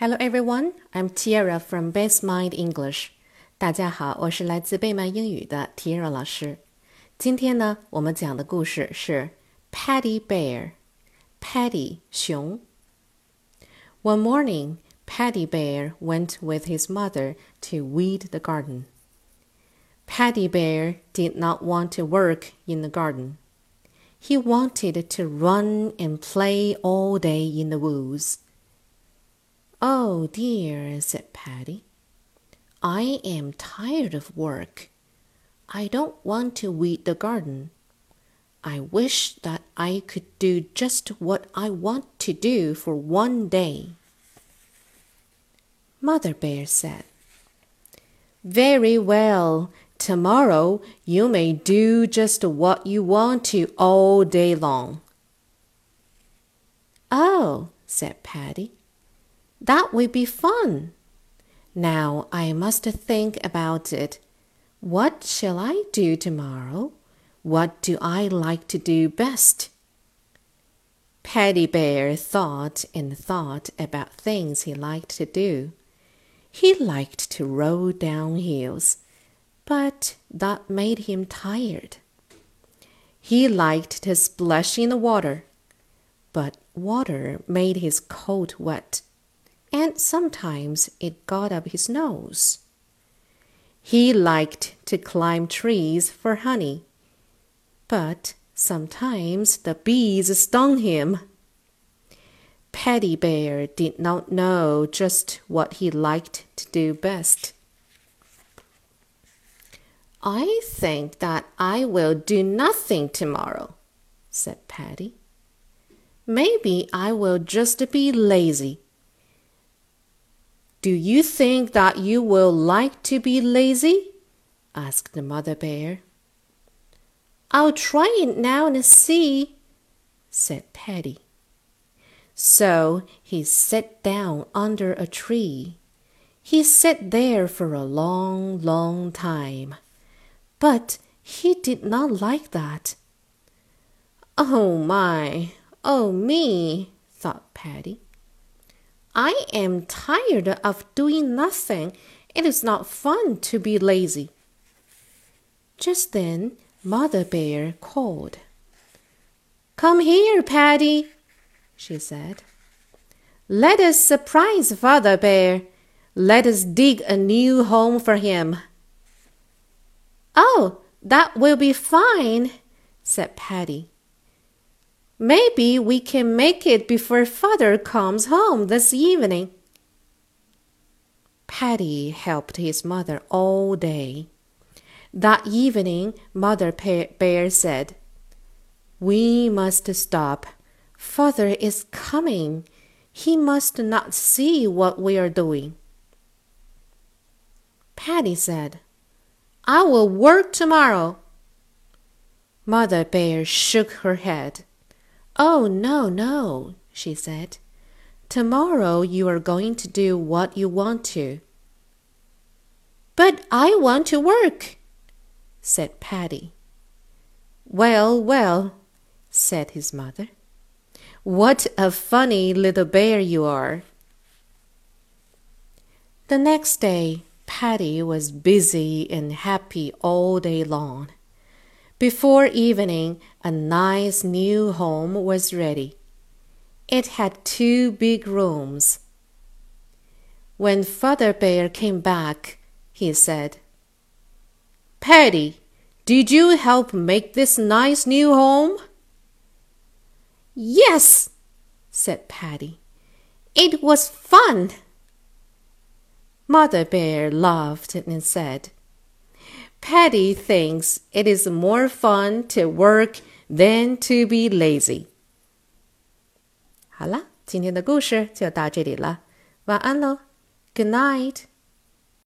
Hello everyone, I'm Tiara from Best Mind English. 大家好，我是来自贝曼英语的 Tiara 老师。今天呢，我们讲的故事是 Paddy Bear。Paddy 熊。One morning, Paddy Bear went with his mother to weed the garden. Paddy Bear did not want to work in the garden. He wanted to run and play all day in the woods. Oh dear, said Paddy. I am tired of work. I don't want to weed the garden. I wish that I could do just what I want to do for one day. Mother Bear said, Very well. Tomorrow you may do just what you want to all day long. Oh, said Paddy. That will be fun. Now I must think about it. What shall I do tomorrow? What do I like to do best? Paddy Bear thought and thought about things he liked to do. He liked to roll down hills, but that made him tired. He liked to splash in the water, but water made his coat wet and sometimes it got up his nose. He liked to climb trees for honey, but sometimes the bees stung him. Paddy Bear did not know just what he liked to do best. I think that I will do nothing tomorrow, said Paddy. Maybe I will just be lazy do you think that you will like to be lazy? asked the mother bear. I'll try it now and see, said Paddy. So he sat down under a tree. He sat there for a long, long time. But he did not like that. Oh my, oh me, thought Paddy. I am tired of doing nothing. It is not fun to be lazy. Just then, Mother Bear called. Come here, Paddy, she said. Let us surprise Father Bear. Let us dig a new home for him. Oh, that will be fine, said Paddy. Maybe we can make it before father comes home this evening. Paddy helped his mother all day. That evening, Mother Bear said, We must stop. Father is coming. He must not see what we are doing. Paddy said, I will work tomorrow. Mother Bear shook her head. Oh, no, no, she said. Tomorrow you are going to do what you want to. But I want to work, said Paddy. Well, well, said his mother. What a funny little bear you are. The next day, Paddy was busy and happy all day long. Before evening, a nice new home was ready. It had two big rooms. When Father Bear came back, he said, Paddy, did you help make this nice new home? Yes, said Paddy. It was fun. Mother Bear laughed and said, Paddy thinks it is more fun to work than to be lazy. 好了，今天的故事就到这里了，晚安喽，Good night。